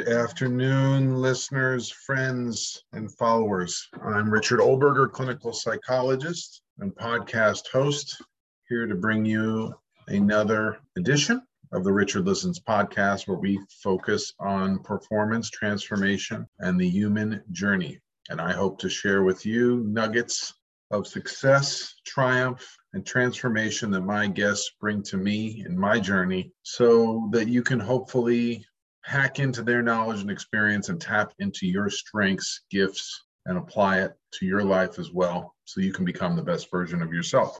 Good afternoon, listeners, friends, and followers. I'm Richard Olberger, clinical psychologist and podcast host, here to bring you another edition of the Richard Listens podcast, where we focus on performance, transformation, and the human journey. And I hope to share with you nuggets of success, triumph, and transformation that my guests bring to me in my journey so that you can hopefully hack into their knowledge and experience and tap into your strengths, gifts, and apply it to your life as well so you can become the best version of yourself.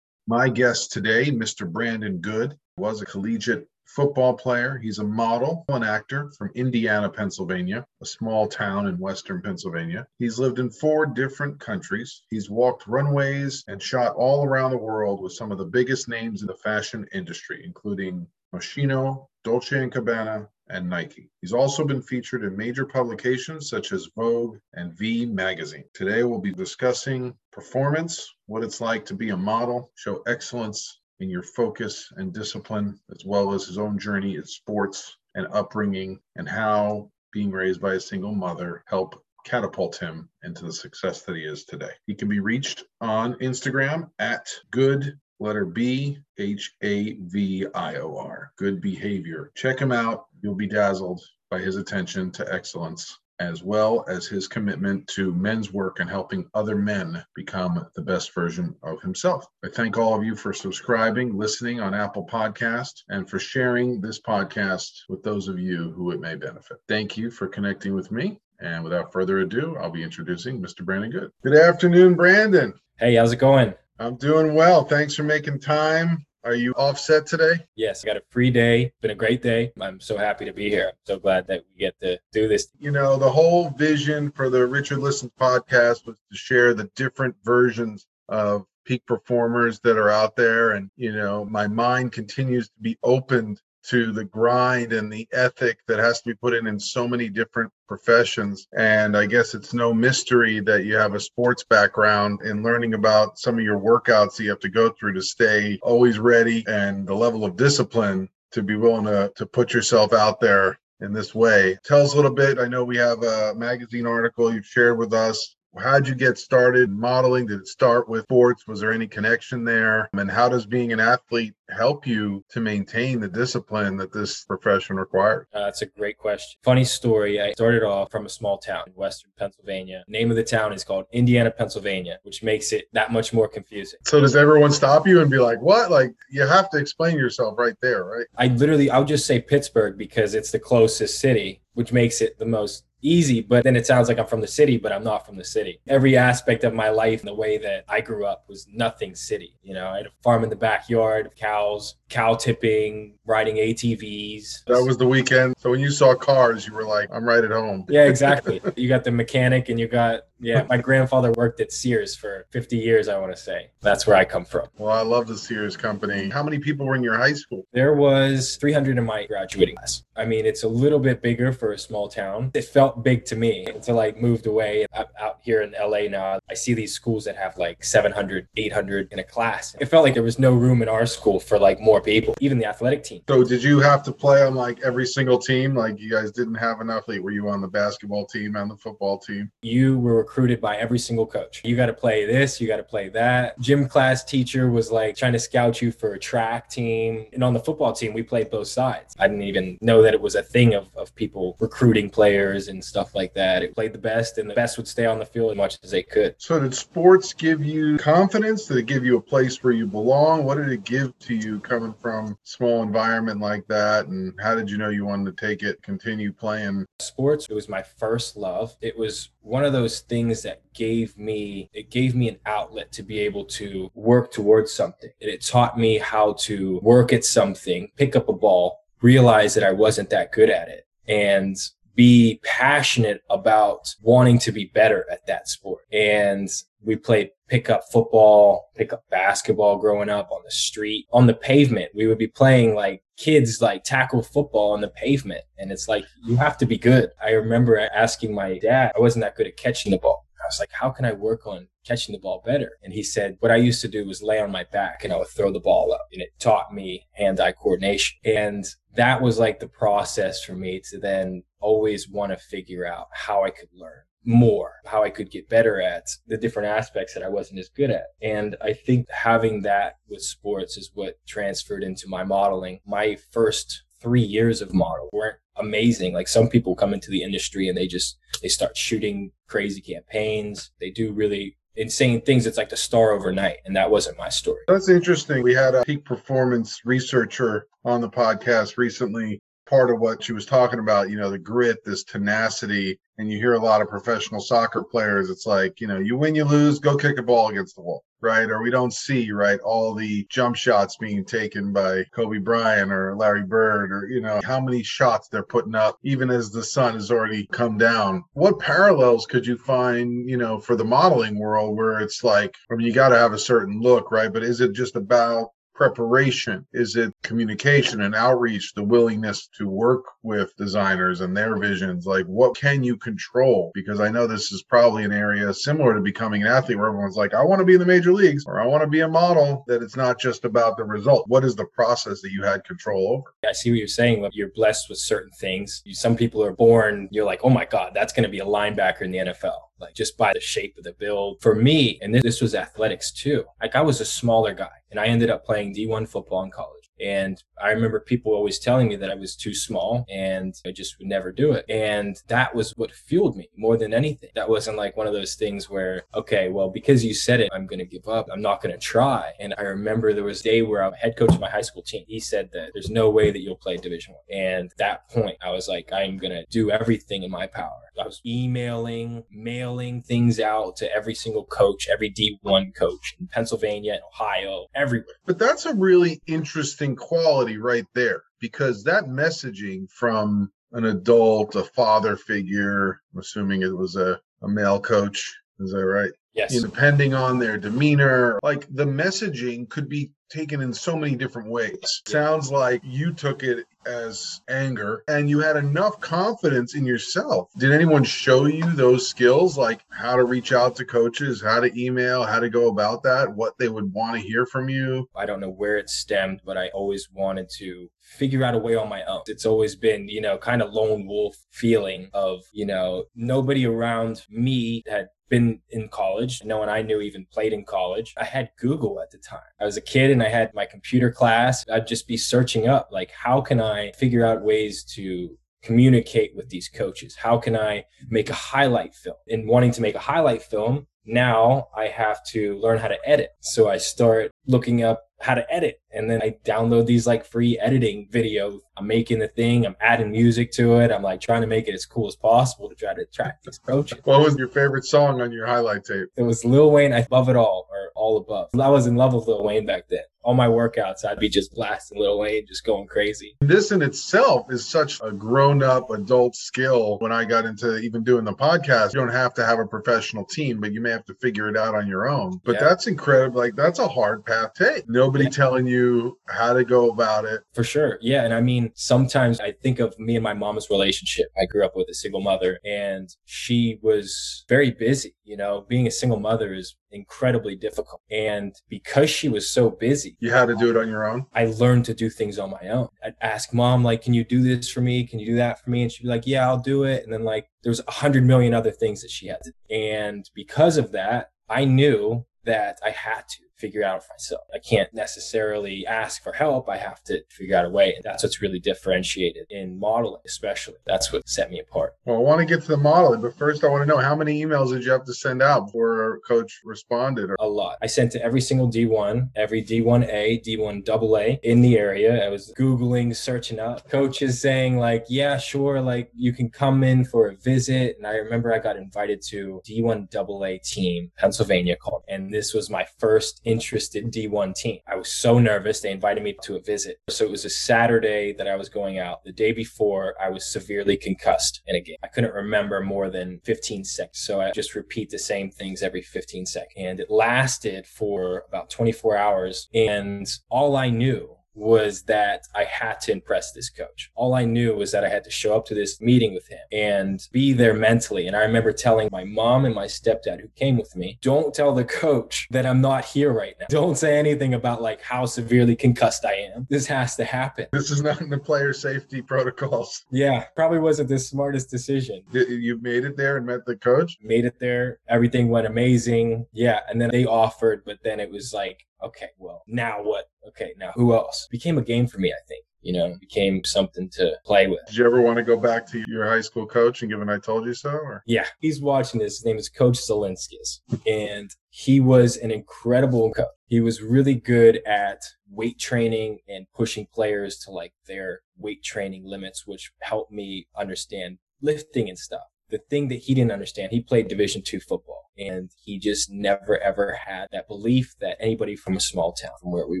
My guest today, Mr. Brandon Good, was a collegiate football player. He's a model and actor from Indiana, Pennsylvania, a small town in western Pennsylvania. He's lived in four different countries. He's walked runways and shot all around the world with some of the biggest names in the fashion industry, including Moschino, Dolce & Gabbana, and Nike. He's also been featured in major publications such as Vogue and V Magazine. Today we'll be discussing performance, what it's like to be a model, show excellence in your focus and discipline, as well as his own journey in sports and upbringing, and how being raised by a single mother helped catapult him into the success that he is today. He can be reached on Instagram at good letter B H A V I O R. Good behavior. Check him out. You'll be dazzled by his attention to excellence as well as his commitment to men's work and helping other men become the best version of himself. I thank all of you for subscribing, listening on Apple Podcast, and for sharing this podcast with those of you who it may benefit. Thank you for connecting with me. And without further ado, I'll be introducing Mr. Brandon Good. Good afternoon, Brandon. Hey, how's it going? I'm doing well. Thanks for making time. Are you offset today? Yes, I got a free day. Been a great day. I'm so happy to be here. I'm so glad that we get to do this. You know, the whole vision for the Richard Listens podcast was to share the different versions of peak performers that are out there. And, you know, my mind continues to be opened to the grind and the ethic that has to be put in in so many different professions. And I guess it's no mystery that you have a sports background in learning about some of your workouts you have to go through to stay always ready and the level of discipline to be willing to, to put yourself out there in this way. Tell us a little bit. I know we have a magazine article you've shared with us How'd you get started modeling? Did it start with sports? Was there any connection there? And how does being an athlete help you to maintain the discipline that this profession requires? Uh, that's a great question. Funny story. I started off from a small town in Western Pennsylvania. The name of the town is called Indiana, Pennsylvania, which makes it that much more confusing. So does everyone stop you and be like, what? Like you have to explain yourself right there, right? I literally, I would just say Pittsburgh because it's the closest city, which makes it the most easy, but then it sounds like I'm from the city, but I'm not from the city. Every aspect of my life and the way that I grew up was nothing city. You know, I had a farm in the backyard, cows, cow tipping, riding ATVs. That was the weekend. So when you saw cars, you were like, I'm right at home. Yeah, exactly. you got the mechanic and you got, yeah, my grandfather worked at Sears for 50 years, I want to say. That's where I come from. Well, I love the Sears company. How many people were in your high school? There was 300 in my graduating class. I mean, it's a little bit bigger for a small town. It felt big to me until I moved away. I'm out here in LA now. I see these schools that have like 700, 800 in a class. It felt like there was no room in our school for like more people, even the athletic team. So did you have to play on like every single team? Like you guys didn't have enough. Were you on the basketball team and the football team? You were recruited by every single coach. You got to play this, you got to play that. Gym class teacher was like trying to scout you for a track team. And on the football team, we played both sides. I didn't even know that it was a thing of, of people recruiting players and stuff like that. It played the best, and the best would stay on the field as much as they could. So, did sports give you confidence? Did it give you a place where you belong? What did it give to you coming from small environment like that? And how did you know you wanted to take it, continue playing? Sports, it was my first love. It was one of those things that gave me it gave me an outlet to be able to work towards something. It taught me how to work at something, pick up a ball, realize that I wasn't that good at it and be passionate about wanting to be better at that sport. And we played pickup football, pickup basketball growing up on the street, on the pavement. We would be playing like kids like tackle football on the pavement. And it's like, you have to be good. I remember asking my dad, I wasn't that good at catching the ball. I was like, how can I work on catching the ball better. And he said, what I used to do was lay on my back and I would throw the ball up. And it taught me hand eye coordination. And that was like the process for me to then always want to figure out how I could learn more, how I could get better at the different aspects that I wasn't as good at. And I think having that with sports is what transferred into my modeling. My first three years of model weren't amazing. Like some people come into the industry and they just they start shooting crazy campaigns. They do really insane things. It's like the star overnight. And that wasn't my story. That's interesting. We had a peak performance researcher on the podcast recently. Part of what she was talking about, you know, the grit, this tenacity, and you hear a lot of professional soccer players. It's like, you know, you win, you lose, go kick a ball against the wall right? Or we don't see, right, all the jump shots being taken by Kobe Bryant or Larry Bird, or, you know, how many shots they're putting up, even as the sun has already come down. What parallels could you find, you know, for the modeling world where it's like, I mean, you got to have a certain look, right? But is it just about preparation? Is it communication and outreach, the willingness to work with designers and their visions? Like, what can you control? Because I know this is probably an area similar to becoming an athlete where everyone's like, I want to be in the major leagues or I want to be a model, that it's not just about the result. What is the process that you had control over? I see what you're saying. You're blessed with certain things. Some people are born, you're like, oh my God, that's going to be a linebacker in the NFL like just by the shape of the build. For me, and this was athletics too, like I was a smaller guy and I ended up playing D1 football in college. And I remember people always telling me that I was too small and I just would never do it. And that was what fueled me more than anything. That wasn't like one of those things where, okay, well, because you said it, I'm going to give up. I'm not going to try. And I remember there was a day where I'm head coach of my high school team. He said that there's no way that you'll play Division One. And that point, I was like, I'm going to do everything in my power. I was emailing, mailing things out to every single coach, every D1 coach in Pennsylvania and Ohio, everywhere. But that's a really interesting quality right there because that messaging from an adult, a father figure, I'm assuming it was a, a male coach, is that right? Yes. You know, depending on their demeanor, like the messaging could be taken in so many different ways. Sounds like you took it as anger and you had enough confidence in yourself. Did anyone show you those skills, like how to reach out to coaches, how to email, how to go about that, what they would want to hear from you? I don't know where it stemmed, but I always wanted to figure out a way on my own. It's always been, you know, kind of lone wolf feeling of, you know, nobody around me had been in college. No one I knew even played in college. I had Google at the time. I was a kid and I had my computer class. I'd just be searching up, like, how can I figure out ways to communicate with these coaches? How can I make a highlight film? In wanting to make a highlight film, now I have to learn how to edit. So I start looking up how to edit and then I download these like free editing videos. I'm making the thing, I'm adding music to it. I'm like trying to make it as cool as possible to try to attract these coaches. What was your favorite song on your highlight tape? It was Lil Wayne, I Love It All or All Above. I was in love with Lil Wayne back then all my workouts, I'd be just blasting Lil Wayne, just going crazy. This in itself is such a grown up adult skill. When I got into even doing the podcast, you don't have to have a professional team, but you may have to figure it out on your own. But yeah. that's incredible. Like, that's a hard path to take. Nobody yeah. telling you how to go about it. For sure. Yeah. And I mean, sometimes I think of me and my mom's relationship. I grew up with a single mother and she was very busy. You know, being a single mother is incredibly difficult. And because she was so busy, you had to do it on your own. I learned to do things on my own. I'd ask mom, like, can you do this for me? Can you do that for me? And she'd be like, yeah, I'll do it. And then like there's a hundred million other things that she had to. And because of that, I knew that I had to figure out for myself. I can't necessarily ask for help. I have to figure out a way. And that's what's really differentiated in modeling, especially. That's what set me apart. Well, I want to get to the modeling, but first I want to know how many emails did you have to send out before a coach responded? A lot. I sent to every single D1, every D1A, D1 AA in the area. I was Googling, searching up coaches saying like, yeah, sure. Like you can come in for a visit. And I remember I got invited to D1 AA team, Pennsylvania called. And this was my first interested D1 team. I was so nervous. They invited me to a visit. So it was a Saturday that I was going out. The day before, I was severely concussed in a game. I couldn't remember more than 15 seconds. So I just repeat the same things every 15 seconds. And it lasted for about 24 hours. And all I knew was that I had to impress this coach. All I knew was that I had to show up to this meeting with him and be there mentally. And I remember telling my mom and my stepdad who came with me, don't tell the coach that I'm not here right now. Don't say anything about like how severely concussed I am. This has to happen. This is not in the player safety protocols. Yeah, probably wasn't the smartest decision. You made it there and met the coach? Made it there. Everything went amazing. Yeah. And then they offered, but then it was like, okay, well, now what? Okay, now who else? It became a game for me, I think. You know, became something to play with. Did you ever want to go back to your high school coach and give an I told you so? Or? Yeah, he's watching this. His name is Coach Zelinskis, and he was an incredible coach. He was really good at weight training and pushing players to like their weight training limits, which helped me understand lifting and stuff the thing that he didn't understand, he played Division two football and he just never ever had that belief that anybody from a small town from where we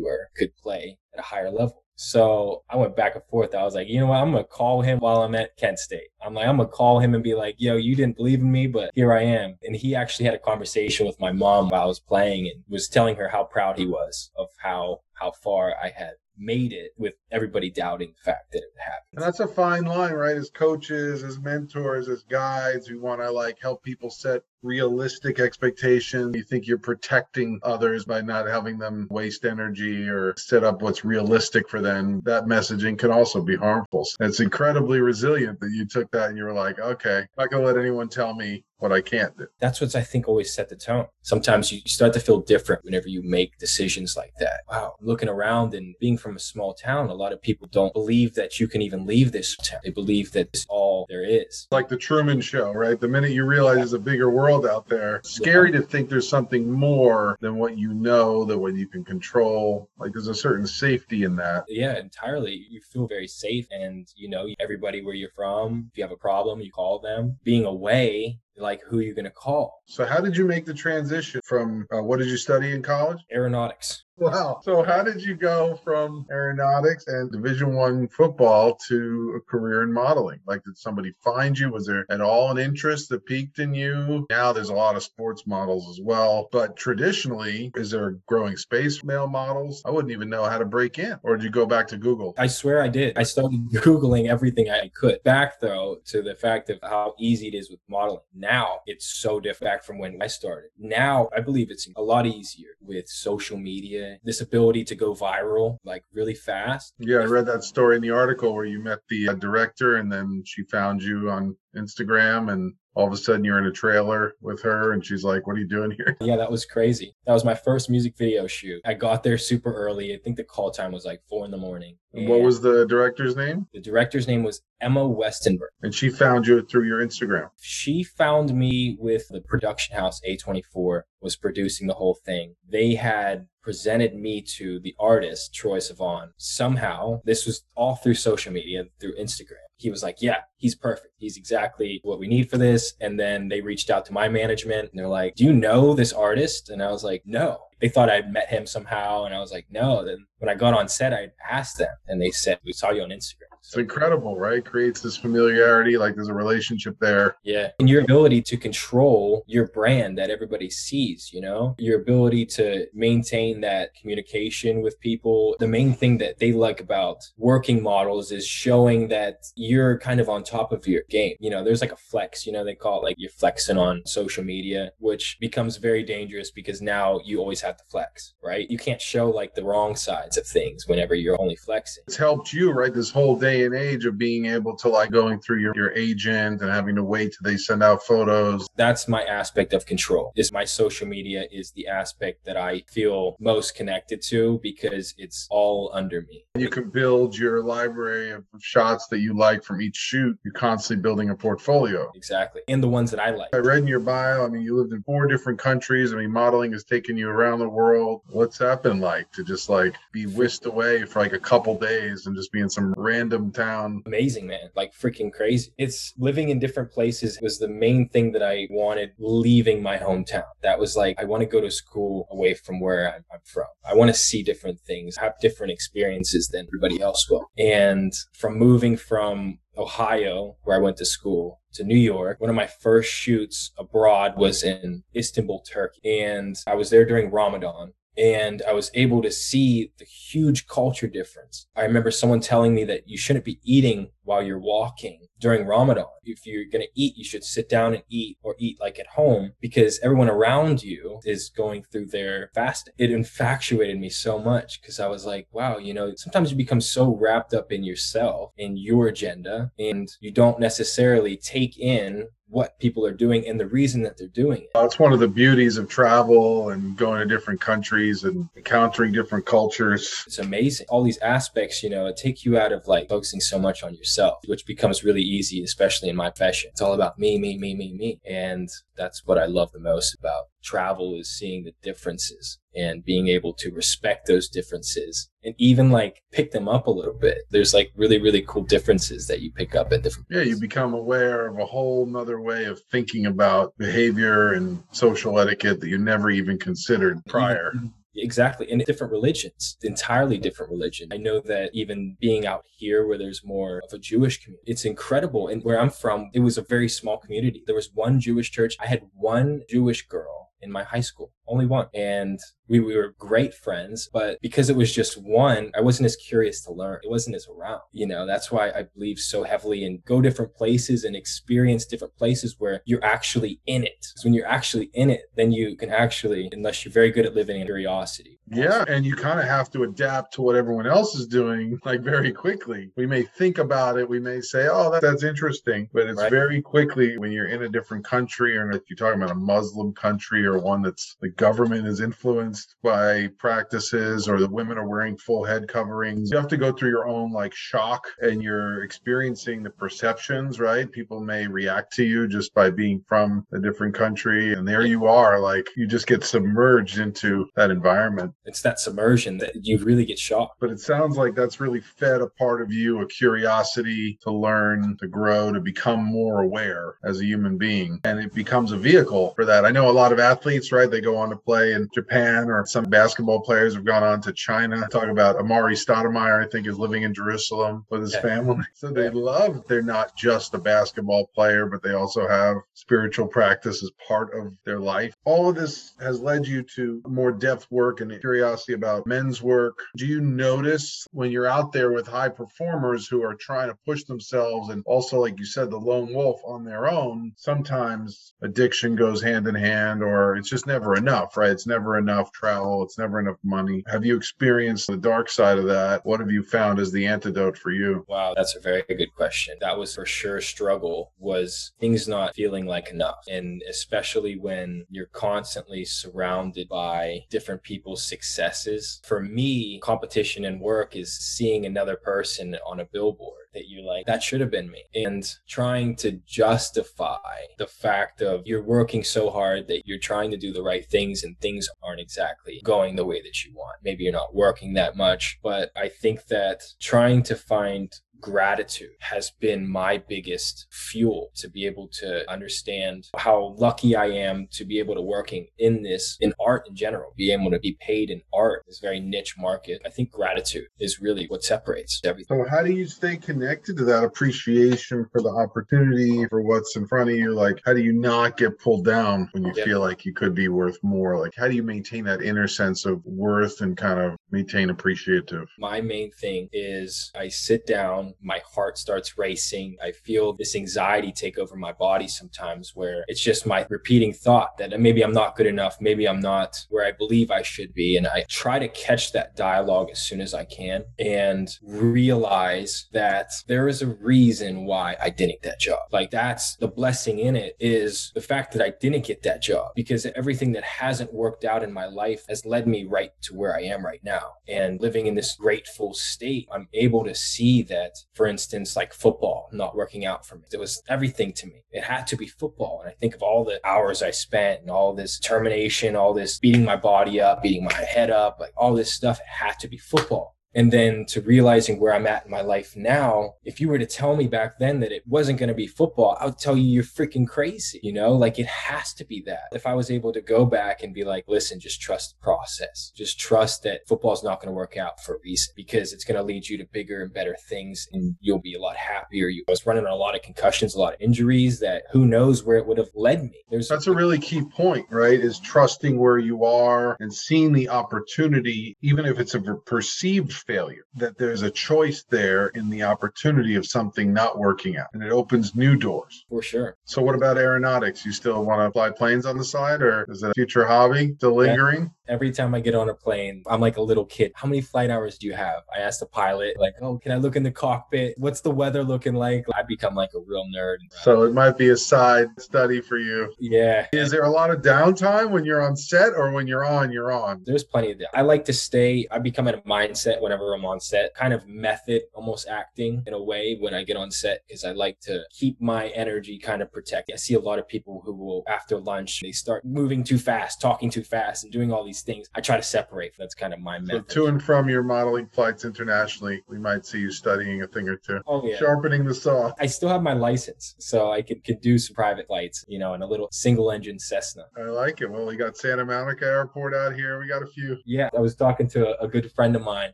were could play at a higher level. So I went back and forth. I was like, you know what? I'm to call him while I'm at Kent State. I'm like, I'm to call him and be like, yo, you didn't believe in me, but here I am. And he actually had a conversation with my mom while I was playing and was telling her how proud he was of how, how far I had made it with everybody doubting the fact that it happened. And that's a fine line, right? As coaches, as mentors, as guides, we want to like help people set realistic expectations. You think you're protecting others by not having them waste energy or set up what's realistic for them. That messaging can also be harmful. It's incredibly resilient that you took that and you were like, okay, I'm not going to let anyone tell me what I can't do. That's what's I think always set the tone. Sometimes you start to feel different whenever you make decisions like that. Wow, looking around and being from a small town, a lot of people don't believe that you can even leave this town. They believe that it's all there is. Like the Truman Show, right? The minute you realize there's a bigger world out there, scary yeah. to think there's something more than what you know, than what you can control. Like there's a certain safety in that. Yeah, entirely. You feel very safe, and you know everybody where you're from. If you have a problem, you call them. Being away like who you're going to call. So, how did you make the transition from uh, what did you study in college? Aeronautics. Wow. So how did you go from aeronautics and Division One football to a career in modeling? Like, did somebody find you? Was there at all an interest that piqued in you? Now there's a lot of sports models as well, but traditionally, is there a growing space for male models? I wouldn't even know how to break in. Or did you go back to Google? I swear I did. I started Googling everything I could. Back though to the fact of how easy it is with modeling. Now it's so different back from when I started. Now I believe it's a lot easier with social media this ability to go viral like really fast. Yeah, I read that story in the article where you met the uh, director and then she found you on Instagram and all of a sudden you're in a trailer with her and she's like, What are you doing here? Yeah, that was crazy. That was my first music video shoot. I got there super early. I think the call time was like four in the morning. what was the director's name? The director's name was Emma Westenberg. And she found you through your Instagram. She found me with the production house A24 was producing the whole thing. They had presented me to the artist Troye Sivan. Somehow, this was all through social media, through Instagram he was like, yeah, he's perfect. He's exactly what we need for this. And then they reached out to my management and they're like, do you know this artist? And I was like, no. They thought I'd met him somehow. And I was like, no. Then when I got on set, I asked them and they said, we saw you on Instagram. It's incredible, right? Creates this familiarity, like there's a relationship there. Yeah. And your ability to control your brand that everybody sees, you know, your ability to maintain that communication with people. The main thing that they like about working models is showing that you're kind of on top of your game. You know, there's like a flex, you know, they call it like you're flexing on social media, which becomes very dangerous because now you always have to flex, right? You can't show like the wrong sides of things whenever you're only flexing. It's helped you, right? This whole day and age of being able to like going through your, your agent and having to wait till they send out photos. That's my aspect of control. Is my social media is the aspect that I feel most connected to because it's all under me. You can build your library of shots that you like from each shoot. You're constantly building a portfolio. Exactly. And the ones that I like. I read in your bio, I mean, you lived in four different countries. I mean, modeling has taken you around the world. What's that been like to just like be whisked away for like a couple days and just be in some random town. Amazing, man. Like freaking crazy. It's living in different places was the main thing that I wanted leaving my hometown. That was like, I want to go to school away from where I'm, I'm from. I want to see different things, have different experiences than everybody else will. And from moving from Ohio, where I went to school, to New York. One of my first shoots abroad was in Istanbul, Turkey. And I was there during Ramadan and I was able to see the huge culture difference. I remember someone telling me that you shouldn't be eating while you're walking during Ramadan. If you're going to eat, you should sit down and eat or eat like at home because everyone around you is going through their fasting. It infatuated me so much because I was like, wow, you know, sometimes you become so wrapped up in yourself, in your agenda, and you don't necessarily take in what people are doing and the reason that they're doing it. That's one of the beauties of travel and going to different countries and encountering different cultures. It's amazing. All these aspects, you know, take you out of like focusing so much on yourself, which becomes really easy, especially in my profession. It's all about me, me, me, me, me. And that's what I love the most about travel is seeing the differences and being able to respect those differences and even like pick them up a little bit. There's like really, really cool differences that you pick up at different Yeah, you become aware of a whole nother way of thinking about behavior and social etiquette that you never even considered prior. Mm-hmm. Exactly. And different religions, entirely different religion. I know that even being out here where there's more of a Jewish community, it's incredible. And where I'm from, it was a very small community. There was one Jewish church. I had one Jewish girl in my high school, only one. And we, we were great friends, but because it was just one, I wasn't as curious to learn. It wasn't as around. You know, that's why I believe so heavily in go different places and experience different places where you're actually in it. Because when you're actually in it, then you can actually, unless you're very good at living in curiosity. Yeah. And you kind of have to adapt to what everyone else is doing like very quickly. We may think about it. We may say, oh, that, that's interesting. But it's right. very quickly when you're in a different country or if you're talking about a Muslim country or one that's the government is influenced by practices or the women are wearing full head coverings. You have to go through your own like shock and you're experiencing the perceptions, right? People may react to you just by being from a different country. And there you are, like you just get submerged into that environment. It's that submersion that you really get shocked. But it sounds like that's really fed a part of you, a curiosity to learn, to grow, to become more aware as a human being. And it becomes a vehicle for that. I know a lot of athletes, right? They go on to play in Japan or some basketball players have gone on to China. Talk about Amar'e Stoudemire, I think, is living in Jerusalem with his yeah. family. So they love they're not just a basketball player, but they also have spiritual practice as part of their life. All of this has led you to more depth work and curiosity about men's work. Do you notice when you're out there with high performers who are trying to push themselves and also, like you said, the lone wolf on their own, sometimes addiction goes hand in hand or it's just never enough, right? It's never enough travel, it's never enough money. Have you experienced the dark side of that? What have you found as the antidote for you? Wow, that's a very good question. That was for sure a struggle was things not feeling like enough. And especially when you're constantly surrounded by different people's successes. For me, competition in work is seeing another person on a billboard that you like, that should have been me. And trying to justify the fact of you're working so hard that you're trying to do the right things and things aren't exactly going the way that you want. Maybe you're not working that much, but I think that trying to find gratitude has been my biggest fuel to be able to understand how lucky I am to be able to working in this in art in general, be able to be paid in art, this very niche market. I think gratitude is really what separates everything. So how do you stay connected to that appreciation for the opportunity for what's in front of you? Like how do you not get pulled down when you yeah. feel like you could be worth more? Like how do you maintain that inner sense of worth and kind of maintain appreciative? My main thing is I sit down my heart starts racing. I feel this anxiety take over my body sometimes where it's just my repeating thought that maybe I'm not good enough. Maybe I'm not where I believe I should be. And I try to catch that dialogue as soon as I can and realize that there is a reason why I didn't get that job. Like that's the blessing in it is the fact that I didn't get that job because everything that hasn't worked out in my life has led me right to where I am right now. And living in this grateful state, I'm able to see that for instance, like football not working out for me. It was everything to me. It had to be football. And I think of all the hours I spent and all this termination, all this beating my body up, beating my head up, like all this stuff had to be football. And then to realizing where I'm at in my life now, if you were to tell me back then that it wasn't going to be football, I would tell you you're freaking crazy. You know, like it has to be that. If I was able to go back and be like, listen, just trust the process, just trust that football's not going to work out for a reason because it's going to lead you to bigger and better things and you'll be a lot happier. You was running on a lot of concussions, a lot of injuries that who knows where it would have led me. There's That's a really key point, right? Is trusting where you are and seeing the opportunity, even if it's a perceived failure, that there's a choice there in the opportunity of something not working out and it opens new doors. For sure. So what about aeronautics? You still want to fly planes on the side or is it a future hobby still lingering? Every time I get on a plane, I'm like a little kid. How many flight hours do you have? I ask the pilot, like, oh, can I look in the cockpit? What's the weather looking like? I become like a real nerd. So it might be a side study for you. Yeah. Is there a lot of downtime when you're on set or when you're on, you're on? There's plenty of that. I like to stay, I become in a mindset whenever I'm on set, kind of method, almost acting in a way when I get on set, because I like to keep my energy kind of protected. I see a lot of people who will, after lunch, they start moving too fast, talking too fast, and doing all these things. I try to separate. That's kind of my method. So to and from your modeling flights internationally, we might see you studying a thing or two. Oh, yeah. Sharpening the saw. I still have my license, so I could, could do some private flights, you know, in a little single engine Cessna. I like it. Well, we got Santa Monica Airport out here. We got a few. Yeah. I was talking to a, a good friend of mine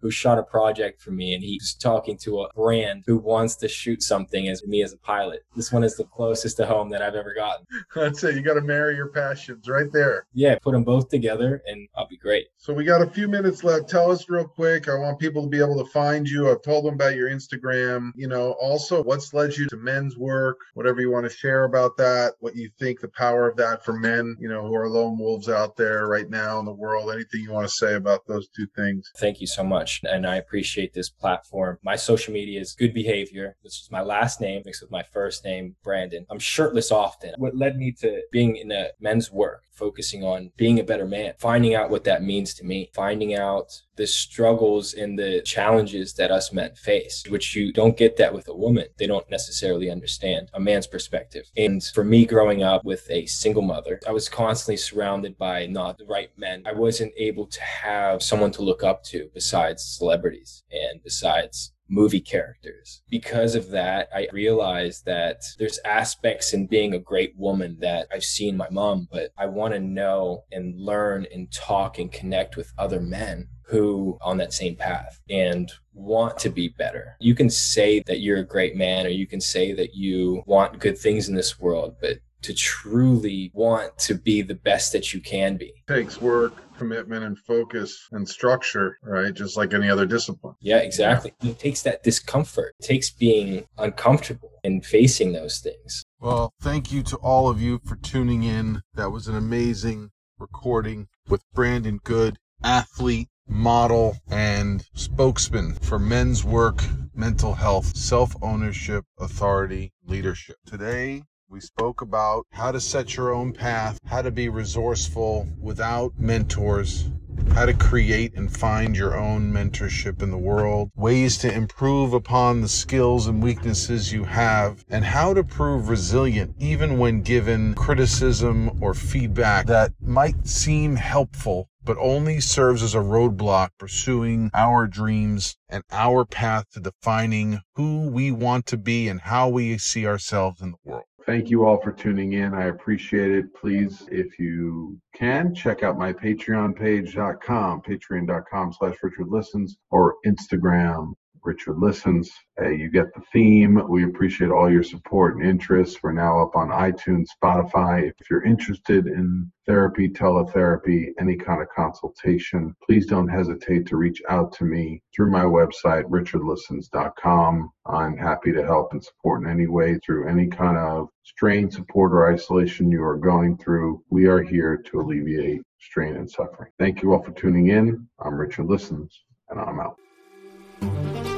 who shot a project for me, and he was talking to a brand who wants to shoot something as me as a pilot. This one is the closest to home that I've ever gotten. That's it. You got to marry your passions right there. Yeah. Put them both together, and I'll be great. So we got a few minutes left. Tell us real quick. I want people to be able to find you. I've told them about your Instagram. You know, also what's led you to men's work, whatever you want to share about that, what you think the power of that for men, you know, who are lone wolves out there right now in the world. Anything you want to say about those two things? Thank you so much. And I appreciate this platform. My social media is good behavior. This is my last name mixed with my first name, Brandon. I'm shirtless often. What led me to being in a men's work focusing on being a better man, finding out what that means to me, finding out the struggles and the challenges that us men face, which you don't get that with a woman. They don't necessarily understand a man's perspective. And for me, growing up with a single mother, I was constantly surrounded by not the right men. I wasn't able to have someone to look up to besides celebrities and besides movie characters. Because of that, I realized that there's aspects in being a great woman that I've seen my mom, but I want to know and learn and talk and connect with other men who on that same path and want to be better. You can say that you're a great man or you can say that you want good things in this world, but to truly want to be the best that you can be. Takes work, commitment, and focus and structure, right? Just like any other discipline. Yeah, exactly. Yeah. It takes that discomfort, it takes being uncomfortable and facing those things. Well, thank you to all of you for tuning in. That was an amazing recording with Brandon Good, athlete, model, and spokesman for men's work, mental health, self ownership, authority, leadership. Today, we spoke about how to set your own path, how to be resourceful without mentors, how to create and find your own mentorship in the world, ways to improve upon the skills and weaknesses you have, and how to prove resilient even when given criticism or feedback that might seem helpful but only serves as a roadblock pursuing our dreams and our path to defining who we want to be and how we see ourselves in the world. Thank you all for tuning in. I appreciate it. Please, if you can, check out my Patreon page.com, patreon.com slash Richard Listens, or Instagram, Richard Listens. Hey, you get the theme. We appreciate all your support and interest. We're now up on iTunes, Spotify. If you're interested in therapy, teletherapy, any kind of consultation, please don't hesitate to reach out to me through my website, richardlistens.com. I'm happy to help and support in any way through any kind of strain, support, or isolation you are going through. We are here to alleviate strain and suffering. Thank you all for tuning in. I'm Richard Listens, and I'm out.